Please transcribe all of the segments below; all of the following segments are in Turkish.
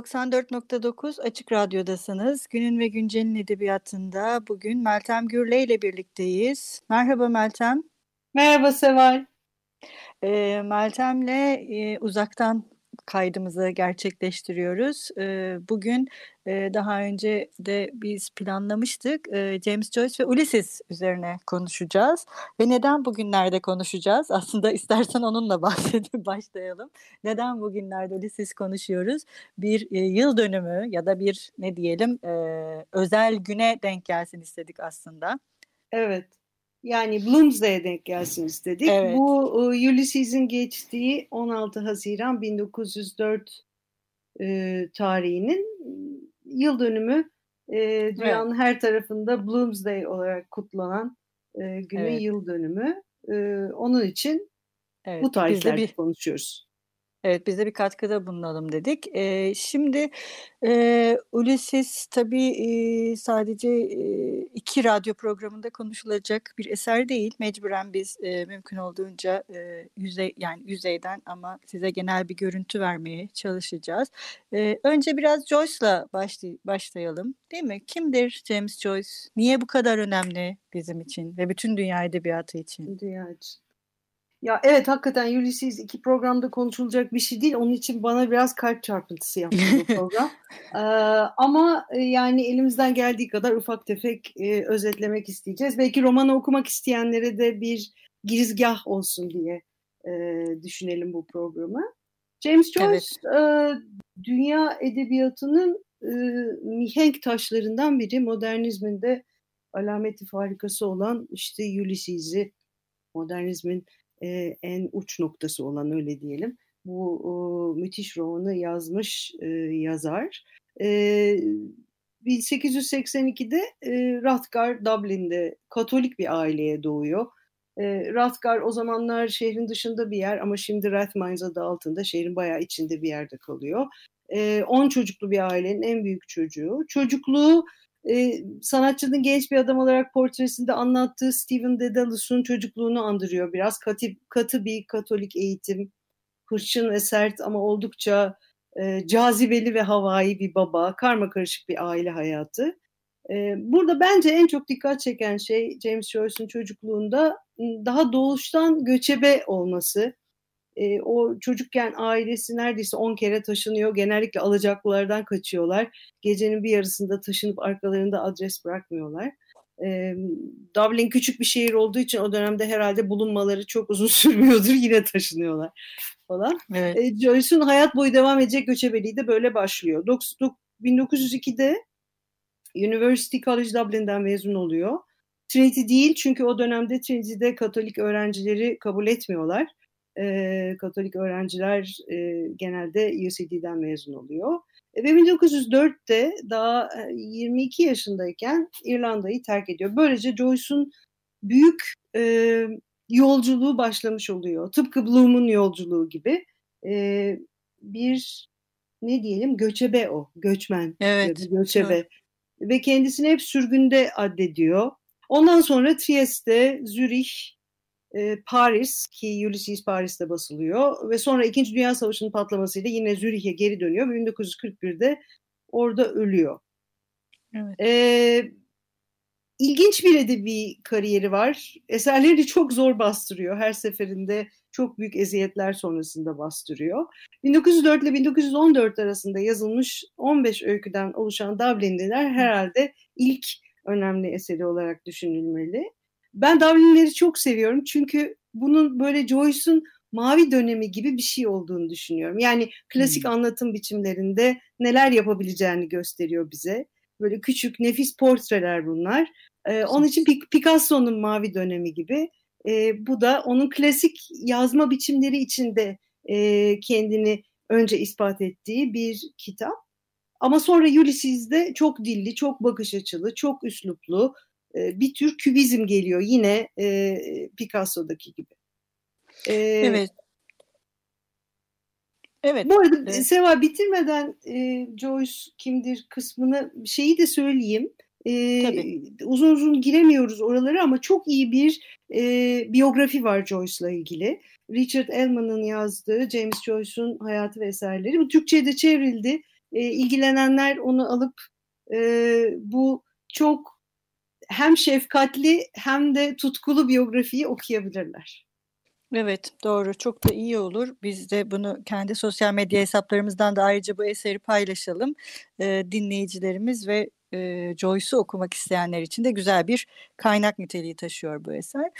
94.9 Açık Radyo'dasınız. Günün ve Güncel'in edebiyatında bugün Meltem Gürle ile birlikteyiz. Merhaba Meltem. Merhaba Seval. E, Meltem'le e, uzaktan kaydımızı gerçekleştiriyoruz. Bugün daha önce de biz planlamıştık. James Joyce ve Ulysses üzerine konuşacağız. Ve neden bugünlerde konuşacağız? Aslında istersen onunla bahsedip başlayalım. Neden bugünlerde Ulysses konuşuyoruz? Bir yıl dönümü ya da bir ne diyelim özel güne denk gelsin istedik aslında. Evet. Yani Bloomsday'e denk gelsin istedik. Evet. Bu Ulysses'in geçtiği 16 Haziran 1904 e, tarihinin yıl dönümü e, dünyanın evet. her tarafında Bloomsday olarak kutlanan e, günün evet. yıl dönümü. E, onun için evet, bu tarihlerde bir... konuşuyoruz. Evet biz de bir katkıda bulunalım dedik. Ee, şimdi e, Ulysses tabii e, sadece e, iki radyo programında konuşulacak bir eser değil. Mecburen biz e, mümkün olduğunca e, yüzey yani yüzeyden ama size genel bir görüntü vermeye çalışacağız. E, önce biraz Joyce'la başlay başlayalım değil mi? Kimdir James Joyce? Niye bu kadar önemli bizim için ve bütün dünya edebiyatı için? Dünya için. Ya evet hakikaten Ulysses iki programda konuşulacak bir şey değil. Onun için bana biraz kalp çarpıntısı yaptı bu program. ee, ama e, yani elimizden geldiği kadar ufak tefek e, özetlemek isteyeceğiz. Belki romanı okumak isteyenlere de bir girizgah olsun diye e, düşünelim bu programı. James Joyce evet. e, dünya edebiyatının e, mihenk taşlarından biri. Modernizmin de alameti farikası olan işte Ulysses'i modernizmin e, en uç noktası olan öyle diyelim. Bu e, müthiş romanı yazmış e, yazar. E, 1882'de e, Rathgar Dublin'de Katolik bir aileye doğuyor. E, Rathgar o zamanlar şehrin dışında bir yer ama şimdi Rathmines adı altında şehrin bayağı içinde bir yerde kalıyor. 10 e, çocuklu bir ailenin en büyük çocuğu. Çocukluğu e, sanatçının genç bir adam olarak portresinde anlattığı Stephen Dedalus'un çocukluğunu andırıyor biraz. Katı, katı bir katolik eğitim, hırçın ve sert ama oldukça e, cazibeli ve havai bir baba, karma karışık bir aile hayatı. E, burada bence en çok dikkat çeken şey James Joyce'un çocukluğunda daha doğuştan göçebe olması e, o çocukken ailesi neredeyse 10 kere taşınıyor. Genellikle alacaklılardan kaçıyorlar. Gecenin bir yarısında taşınıp arkalarında adres bırakmıyorlar. E, Dublin küçük bir şehir olduğu için o dönemde herhalde bulunmaları çok uzun sürmüyordur. Yine taşınıyorlar falan. Evet. E, Joyce'un hayat boyu devam edecek göçebeliği de böyle başlıyor. 1902'de University College Dublin'den mezun oluyor. Trinity değil çünkü o dönemde Trinity'de Katolik öğrencileri kabul etmiyorlar e, Katolik öğrenciler e, genelde UCD'den mezun oluyor. E, ve 1904'te daha 22 yaşındayken İrlanda'yı terk ediyor. Böylece Joyce'un büyük e, yolculuğu başlamış oluyor. Tıpkı Bloom'un yolculuğu gibi. E, bir ne diyelim göçebe o, göçmen. Evet. Göçebe. Evet. Ve kendisini hep sürgünde addediyor. Ondan sonra Trieste, Zürih, e, Paris ki Ulysses Paris'te basılıyor ve sonra İkinci Dünya Savaşı'nın patlamasıyla yine Zürih'e geri dönüyor ve 1941'de orada ölüyor. Evet. E, ilginç bir edebi kariyeri var. Eserleri çok zor bastırıyor. Her seferinde çok büyük eziyetler sonrasında bastırıyor. 1904 ile 1914 arasında yazılmış 15 öyküden oluşan Dublin'liler herhalde ilk önemli eseri olarak düşünülmeli. Ben Darwin'leri çok seviyorum çünkü bunun böyle Joyce'un mavi dönemi gibi bir şey olduğunu düşünüyorum. Yani klasik hmm. anlatım biçimlerinde neler yapabileceğini gösteriyor bize. Böyle küçük nefis portreler bunlar. E, onun için Picasso'nun mavi dönemi gibi. E, bu da onun klasik yazma biçimleri içinde e, kendini önce ispat ettiği bir kitap. Ama sonra Ulysses'de çok dilli, çok bakış açılı, çok üsluplu e, bir tür kübizm geliyor yine e, Picasso'daki gibi. E, evet. Evet. Bu arada evet. Seva bitirmeden e, Joyce kimdir kısmını şeyi de söyleyeyim. E, Tabii. Uzun uzun giremiyoruz oralara ama çok iyi bir e, biyografi var Joyce'la ilgili. Richard Ellman'ın yazdığı James Joyce'un hayatı ve eserleri. Bu Türkçe'ye de çevrildi. E, ilgilenenler onu alıp e, bu çok hem şefkatli hem de tutkulu biyografiyi okuyabilirler. Evet doğru çok da iyi olur. Biz de bunu kendi sosyal medya hesaplarımızdan da ayrıca bu eseri paylaşalım. Ee, dinleyicilerimiz ve e, Joyce'u okumak isteyenler için de güzel bir kaynak niteliği taşıyor bu eser.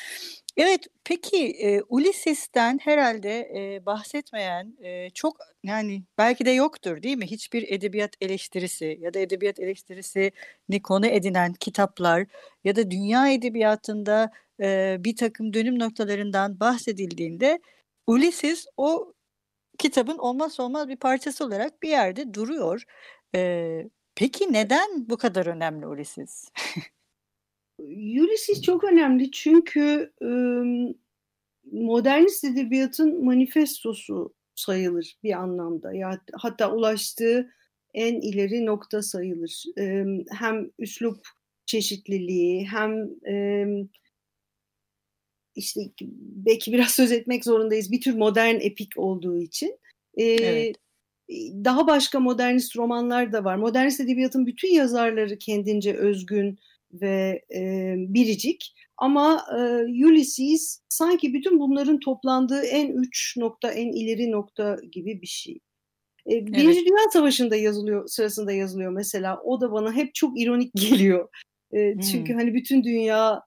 Evet, peki e, Ulysses'ten herhalde e, bahsetmeyen e, çok yani belki de yoktur değil mi? Hiçbir edebiyat eleştirisi ya da edebiyat eleştirisini konu edinen kitaplar ya da dünya edebiyatında e, bir takım dönüm noktalarından bahsedildiğinde Ulysses o kitabın olmazsa olmaz bir parçası olarak bir yerde duruyor. E, peki neden bu kadar önemli Ulysses? Ulysses çok önemli çünkü e, modernist edebiyatın manifestosu sayılır bir anlamda. Ya hatta ulaştığı en ileri nokta sayılır. E, hem üslup çeşitliliği hem e, işte belki biraz söz etmek zorundayız. Bir tür modern epik olduğu için. E, evet. Daha başka modernist romanlar da var. Modernist edebiyatın bütün yazarları kendince özgün ve e, biricik. Ama e, Ulysses sanki bütün bunların toplandığı en uç nokta, en ileri nokta gibi bir şey. E, Birinci evet. Dünya Savaşı'nda yazılıyor, sırasında yazılıyor mesela. O da bana hep çok ironik geliyor. E, hmm. Çünkü hani bütün dünya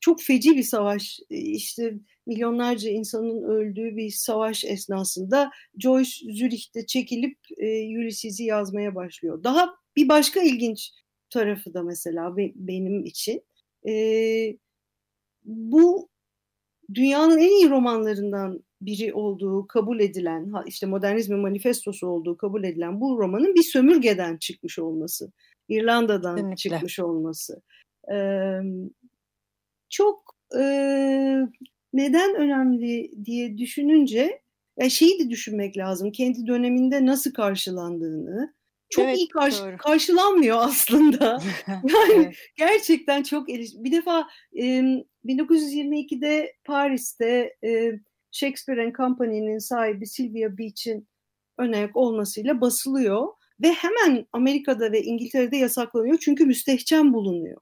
çok feci bir savaş, işte milyonlarca insanın öldüğü bir savaş esnasında Joyce Zürich'te çekilip e, Ulysses'i yazmaya başlıyor. Daha bir başka ilginç tarafı da mesela be, benim için. E, bu dünyanın en iyi romanlarından biri olduğu kabul edilen, işte modernizmin manifestosu olduğu kabul edilen bu romanın bir sömürgeden çıkmış olması, İrlanda'dan Kesinlikle. çıkmış olması. Ee, çok e, neden önemli diye düşününce ya şeyi de düşünmek lazım. Kendi döneminde nasıl karşılandığını, çok evet, iyi karşı, karşılanmıyor aslında. yani evet. gerçekten çok eliş. Bir defa e, 1922'de Paris'te e, Shakespeare and Company'nin sahibi Sylvia Beach'in önayak olmasıyla basılıyor ve hemen Amerika'da ve İngiltere'de yasaklanıyor çünkü müstehcen bulunuyor.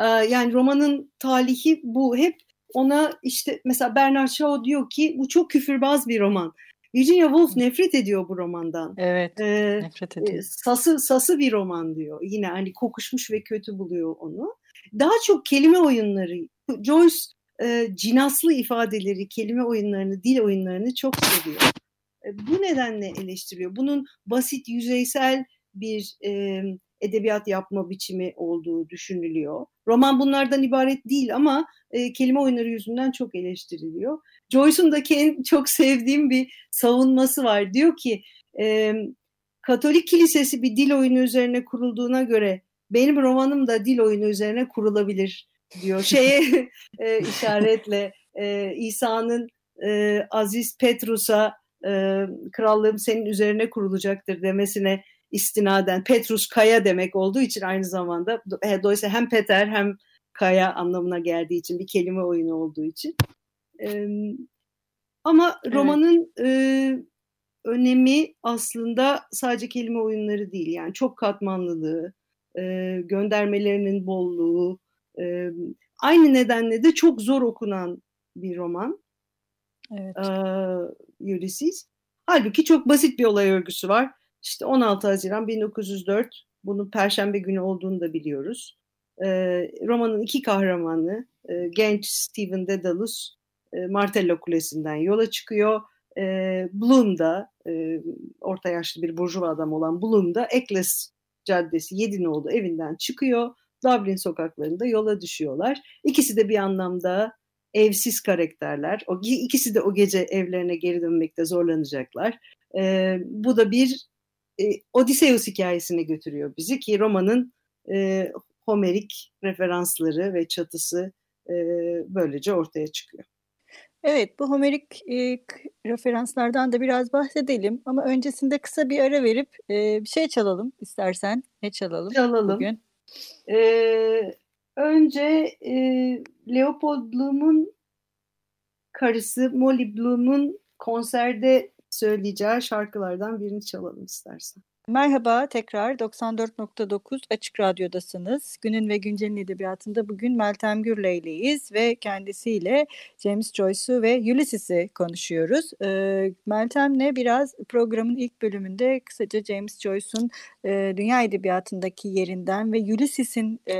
Ee, yani romanın talihi bu. Hep ona işte mesela Bernard Shaw diyor ki bu çok küfürbaz bir roman. Virginia Woolf nefret ediyor bu romandan. Evet, ee, nefret ediyor. Sası, sası bir roman diyor. Yine hani kokuşmuş ve kötü buluyor onu. Daha çok kelime oyunları. Joyce e, cinaslı ifadeleri, kelime oyunlarını, dil oyunlarını çok seviyor. E, bu nedenle eleştiriyor. Bunun basit, yüzeysel bir e, edebiyat yapma biçimi olduğu düşünülüyor. Roman bunlardan ibaret değil ama e, kelime oyunları yüzünden çok eleştiriliyor. Joyce'un da çok sevdiğim bir savunması var. Diyor ki e, Katolik kilisesi bir dil oyunu üzerine kurulduğuna göre benim romanım da dil oyunu üzerine kurulabilir diyor. Şeye e, işaretle e, İsa'nın e, Aziz Petrus'a e, krallığım senin üzerine kurulacaktır demesine istinaden Petrus Kaya demek olduğu için aynı zamanda e, dolayısıyla hem Peter hem Kaya anlamına geldiği için bir kelime oyunu olduğu için. E, ama evet. romanın e, önemi aslında sadece kelime oyunları değil yani çok katmanlılığı, e, göndermelerinin bolluğu, e, aynı nedenle de çok zor okunan bir roman. Evet. E, Ulysses. Halbuki çok basit bir olay örgüsü var işte 16 Haziran 1904 bunun Perşembe günü olduğunu da biliyoruz. E, romanın iki kahramanı e, genç Stephen Dedalus e, Martello Kulesi'nden yola çıkıyor. E, Bloom da e, orta yaşlı bir burjuva adam olan Bloom da Eccles Caddesi Yedinoğlu evinden çıkıyor Dublin sokaklarında yola düşüyorlar. İkisi de bir anlamda evsiz karakterler. O, ikisi de o gece evlerine geri dönmekte zorlanacaklar. E, bu da bir e, Odysseus hikayesine götürüyor bizi ki romanın e, Homerik referansları ve çatısı e, böylece ortaya çıkıyor. Evet, bu Homerik e, referanslardan da biraz bahsedelim ama öncesinde kısa bir ara verip e, bir şey çalalım istersen. Ne çalalım, çalalım. bugün? Ee, önce e, Leopold Bloom'un karısı Molly Bloom'un konserde söyleyeceği şarkılardan birini çalalım istersen. Merhaba tekrar 94.9 Açık Radyo'dasınız. Günün ve Güncel'in edebiyatında bugün Meltem Gürley'leyiz ve kendisiyle James Joyce'u ve Ulysses'i konuşuyoruz. Ee, Meltem'le biraz programın ilk bölümünde kısaca James Joyce'un e, dünya edebiyatındaki yerinden ve Ulysses'in e,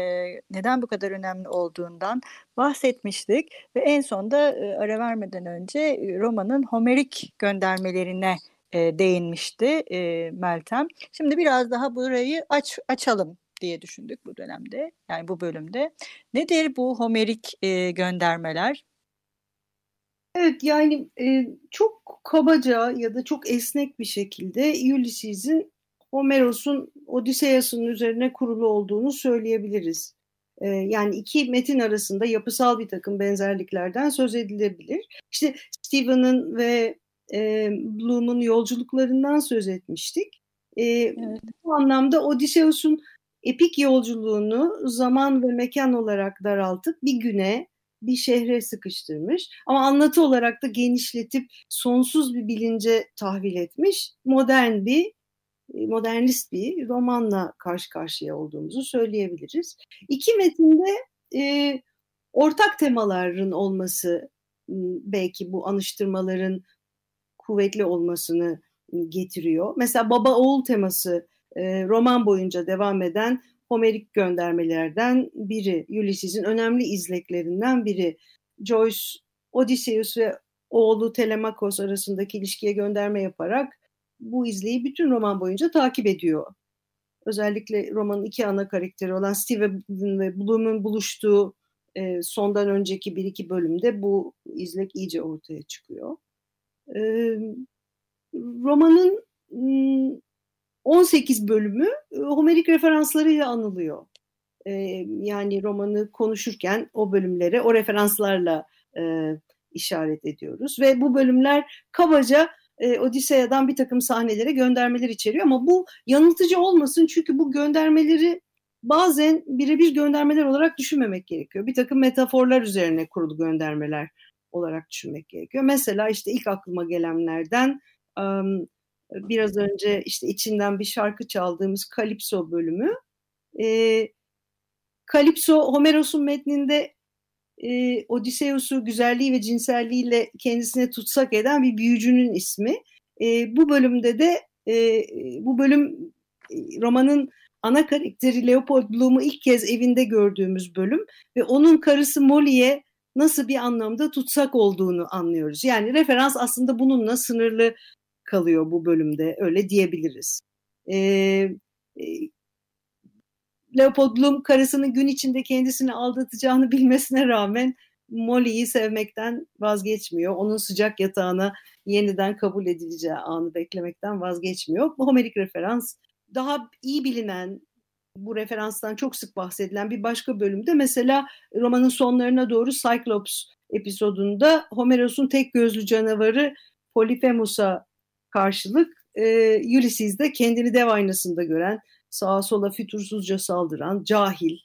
neden bu kadar önemli olduğundan bahsetmiştik. Ve en sonda e, ara vermeden önce romanın Homerik göndermelerine e, değinmişti e, Meltem. Şimdi biraz daha burayı aç açalım diye düşündük bu dönemde. Yani bu bölümde. Nedir bu Homerik e, göndermeler? Evet yani e, çok kabaca ya da çok esnek bir şekilde Ulysses'in Homeros'un Odysseus'un üzerine kurulu olduğunu söyleyebiliriz. E, yani iki metin arasında yapısal bir takım benzerliklerden söz edilebilir. İşte Stephen'ın ve e, Bloom'un yolculuklarından söz etmiştik. E, evet. Bu anlamda Odysseus'un epik yolculuğunu zaman ve mekan olarak daraltıp bir güne, bir şehre sıkıştırmış. Ama anlatı olarak da genişletip sonsuz bir bilince tahvil etmiş. Modern bir, modernist bir romanla karşı karşıya olduğumuzu söyleyebiliriz. İki metinde e, ortak temaların olması belki bu anıştırmaların kuvvetli olmasını getiriyor. Mesela baba oğul teması e, roman boyunca devam eden Homerik göndermelerden biri. Ulysses'in önemli izleklerinden biri. Joyce, Odysseus ve oğlu Telemakos arasındaki ilişkiye gönderme yaparak bu izleyi bütün roman boyunca takip ediyor. Özellikle romanın iki ana karakteri olan Steve ve Bloom'un buluştuğu e, sondan önceki bir iki bölümde bu izlek iyice ortaya çıkıyor romanın 18 bölümü Homerik referanslarıyla anılıyor. yani romanı konuşurken o bölümlere o referanslarla işaret ediyoruz. Ve bu bölümler kabaca e, Odiseya'dan bir takım sahnelere göndermeler içeriyor ama bu yanıltıcı olmasın çünkü bu göndermeleri bazen birebir göndermeler olarak düşünmemek gerekiyor. Bir takım metaforlar üzerine kurulu göndermeler olarak düşünmek gerekiyor. Mesela işte ilk aklıma gelenlerden biraz önce işte içinden bir şarkı çaldığımız Kalipso bölümü. Kalipso Homeros'un metninde e, Odysseus'u güzelliği ve cinselliğiyle kendisine tutsak eden bir büyücünün ismi. Bu bölümde de bu bölüm romanın ana karakteri Leopold Bloom'u ilk kez evinde gördüğümüz bölüm ve onun karısı Molly'e nasıl bir anlamda tutsak olduğunu anlıyoruz. Yani referans aslında bununla sınırlı kalıyor bu bölümde öyle diyebiliriz. Ee, e, Leopold Bloom karısının gün içinde kendisini aldatacağını bilmesine rağmen Molly'yi sevmekten vazgeçmiyor. Onun sıcak yatağına yeniden kabul edileceği anı beklemekten vazgeçmiyor. Homerik referans daha iyi bilinen bu referanstan çok sık bahsedilen bir başka bölümde mesela romanın sonlarına doğru Cyclops episodunda Homeros'un tek gözlü canavarı Polyphemus'a karşılık e, Ulysses de kendini dev aynasında gören, sağa sola fütursuzca saldıran, cahil,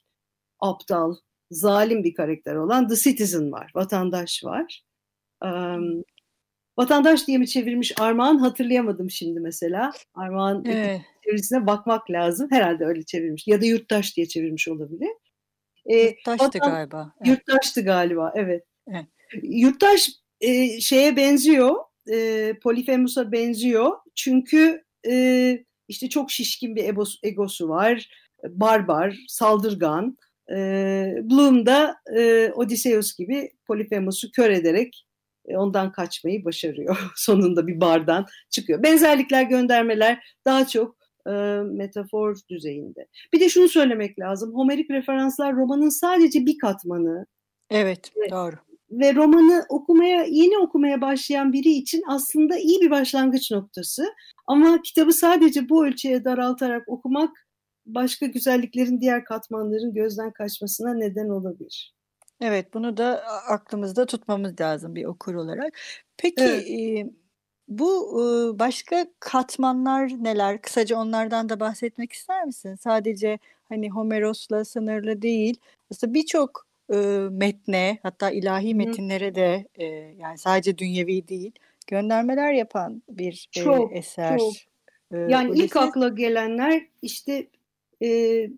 aptal, zalim bir karakter olan The Citizen var, vatandaş var. Um, vatandaş diye mi çevirmiş Armağan hatırlayamadım şimdi mesela. Armağan evet çevirisine bakmak lazım. Herhalde öyle çevirmiş. Ya da yurttaş diye çevirmiş olabilir. Ee, yurttaştı vatan, galiba. Evet. Yurttaştı galiba, evet. evet. Yurttaş e, şeye benziyor, e, Polifemus'a benziyor. Çünkü e, işte çok şişkin bir egosu, egosu var, barbar, saldırgan. E, Bloom da e, Odysseus gibi Polifemus'u kör ederek ondan kaçmayı başarıyor. Sonunda bir bardan çıkıyor. Benzerlikler, göndermeler daha çok e, metafor düzeyinde. Bir de şunu söylemek lazım. Homerik referanslar romanın sadece bir katmanı. Evet, doğru. Ve romanı okumaya, yeni okumaya başlayan biri için aslında iyi bir başlangıç noktası. Ama kitabı sadece bu ölçüye daraltarak okumak başka güzelliklerin diğer katmanların gözden kaçmasına neden olabilir. Evet, bunu da aklımızda tutmamız lazım bir okur olarak. Peki evet. e, bu e, başka katmanlar neler? Kısaca onlardan da bahsetmek ister misin? Sadece hani Homeros'la sınırlı değil. Aslında birçok e, metne hatta ilahi metinlere de e, yani sadece dünyevi değil göndermeler yapan bir çok, e, eser. Çok. E, yani ilk akla gelenler işte e,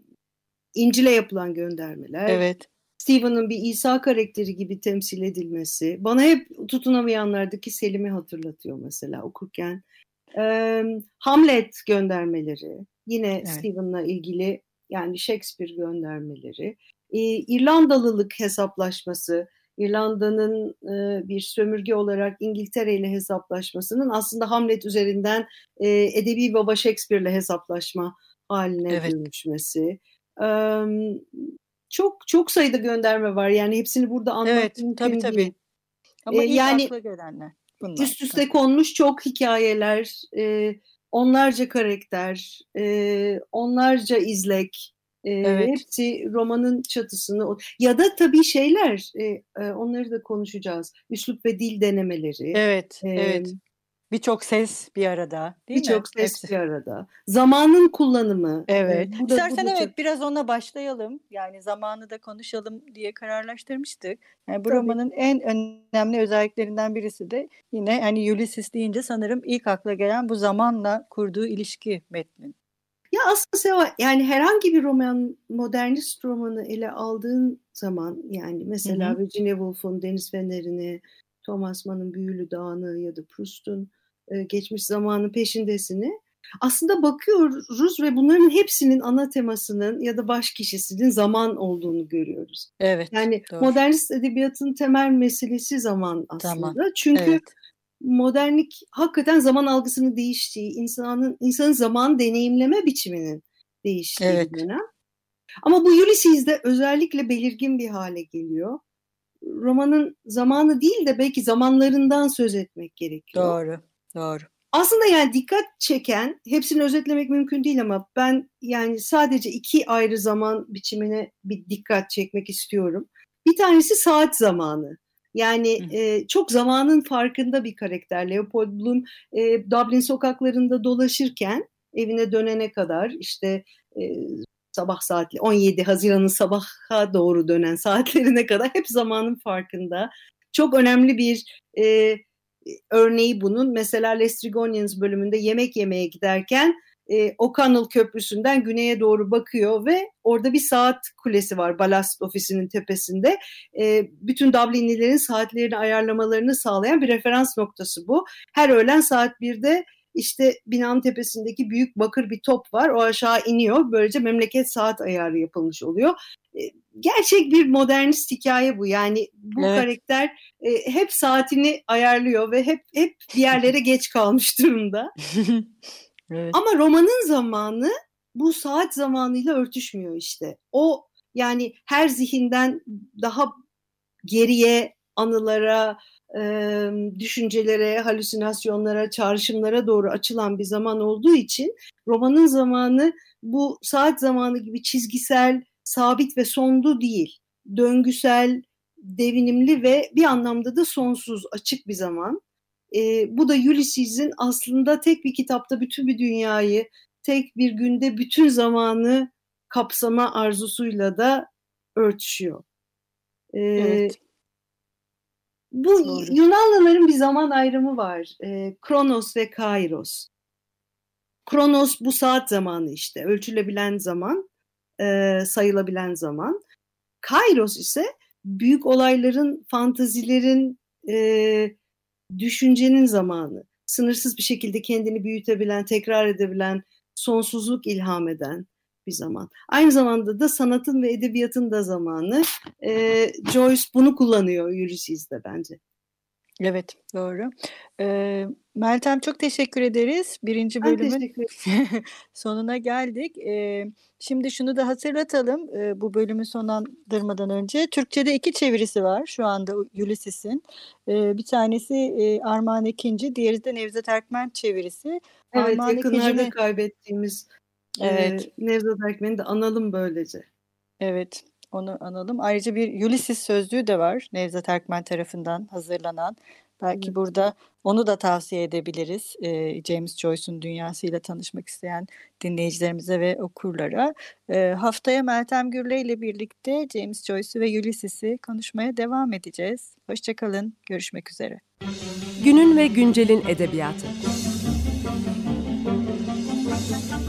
İncil'e yapılan göndermeler. Evet. Stephen'ın bir İsa karakteri gibi temsil edilmesi. Bana hep tutunamayanlardaki Selim'i hatırlatıyor mesela okurken. E, Hamlet göndermeleri. Yine evet. Stephen'la ilgili yani Shakespeare göndermeleri. E, İrlandalılık hesaplaşması. İrlanda'nın e, bir sömürge olarak İngiltere ile hesaplaşmasının aslında Hamlet üzerinden e, edebi baba Shakespeare ile hesaplaşma haline evet. dönüşmesi. E, çok çok sayıda gönderme var. Yani hepsini burada anlatmak evet, mümkün tabii, değil. Tabii. Ama ee, yani gelenler bunlar. Üst üste konmuş çok hikayeler, e, onlarca karakter, e, onlarca izlek. E, evet. Hepsi romanın çatısını ya da tabii şeyler e, e, onları da konuşacağız. Üslup ve dil denemeleri. Evet, e, evet. Birçok ses bir arada değil bir mi? Birçok ses Hepsi. bir arada. Zamanın kullanımı. Evet. Bu da, İstersen bu da evet çok... biraz ona başlayalım. Yani zamanı da konuşalım diye kararlaştırmıştık. Yani bu Tabii. romanın en önemli özelliklerinden birisi de yine hani Ulysses deyince sanırım ilk akla gelen bu zamanla kurduğu ilişki metnin. Ya aslında yani herhangi bir roman, modernist romanı ele aldığın zaman yani mesela hı hı. Virginia Woolf'un Deniz Feneri'ni, Thomas Mann'ın Büyülü Dağı'nı ya da Proust'un e, geçmiş zamanın peşindesini aslında bakıyoruz ve bunların hepsinin ana temasının ya da baş kişisinin zaman olduğunu görüyoruz. Evet. Yani doğru. modernist edebiyatın temel meselesi zaman aslında. Zaman. Çünkü evet. modernlik hakikaten zaman algısını değiştiği, insanın insanın zaman deneyimleme biçiminin değiştiği evet. dönem. Ama bu Ulysses'de özellikle belirgin bir hale geliyor. Romanın zamanı değil de belki zamanlarından söz etmek gerekiyor. Doğru. Doğru. Aslında yani dikkat çeken, hepsini özetlemek mümkün değil ama ben yani sadece iki ayrı zaman biçimine bir dikkat çekmek istiyorum. Bir tanesi saat zamanı. Yani e, çok zamanın farkında bir karakter. Leopold Bloom e, Dublin sokaklarında dolaşırken evine dönene kadar işte e, sabah saatli 17 Haziran'ın sabaha doğru dönen saatlerine kadar hep zamanın farkında. Çok önemli bir e, örneği bunun mesela Lestrigonians bölümünde yemek yemeye giderken e, O'Connell Köprüsü'nden güneye doğru bakıyor ve orada bir saat kulesi var Ballast ofisinin tepesinde. E, bütün Dublinlilerin saatlerini ayarlamalarını sağlayan bir referans noktası bu. Her öğlen saat 1'de işte binanın tepesindeki büyük bakır bir top var. O aşağı iniyor. Böylece memleket saat ayarı yapılmış oluyor. E, gerçek bir modernist hikaye bu. Yani bu evet. karakter e, hep saatini ayarlıyor ve hep hep bir yerlere geç kalmış durumda. evet. Ama romanın zamanı bu saat zamanıyla örtüşmüyor işte. O yani her zihinden daha geriye anılara, e, düşüncelere, halüsinasyonlara, çağrışımlara doğru açılan bir zaman olduğu için romanın zamanı bu saat zamanı gibi çizgisel, sabit ve sonlu değil. Döngüsel, devinimli ve bir anlamda da sonsuz, açık bir zaman. E, bu da Ulysses'in aslında tek bir kitapta bütün bir dünyayı, tek bir günde bütün zamanı kapsama arzusuyla da örtüşüyor. E, evet. Bu Doğru. Yunanlıların bir zaman ayrımı var. E, Kronos ve Kairos. Kronos bu saat zamanı işte. Ölçülebilen zaman, e, sayılabilen zaman. Kairos ise büyük olayların, fantazilerin, e, düşüncenin zamanı. Sınırsız bir şekilde kendini büyütebilen, tekrar edebilen, sonsuzluk ilham eden bir zaman. Aynı zamanda da sanatın ve edebiyatın da zamanı. E, Joyce bunu kullanıyor Ulysses'de bence. Evet, doğru. Eee, Meltem çok teşekkür ederiz. Birinci bölümün sonuna geldik. Eee, şimdi şunu da hatırlatalım eee, bu bölümü sonlandırmadan önce. Türkçe'de iki çevirisi var şu anda Ulysses'in. Eee, bir tanesi eee, Armağan Ekinci, diğeri de Nevzat Erkmen çevirisi. Evet, Armağan yakınlarda Ekinci'nin kaybettiğimiz evet, eee Nevzat Erkmen'i de analım böylece. evet onu analım. Ayrıca bir Ulysses sözlüğü de var Nevzat Erkmen tarafından hazırlanan. Belki Evet. burada onu da tavsiye edebiliriz. Eee, James Joyce'un dünyasıyla tanışmak isteyen dinleyicilerimize ve okurlara. Eee, haftaya Meltem Gürle ile birlikte James Joyce'u ve Ulysses'i konuşmaya devam edeceğiz. Hoşçakalın, görüşmek üzere. Günün ve güncelin edebiyatı.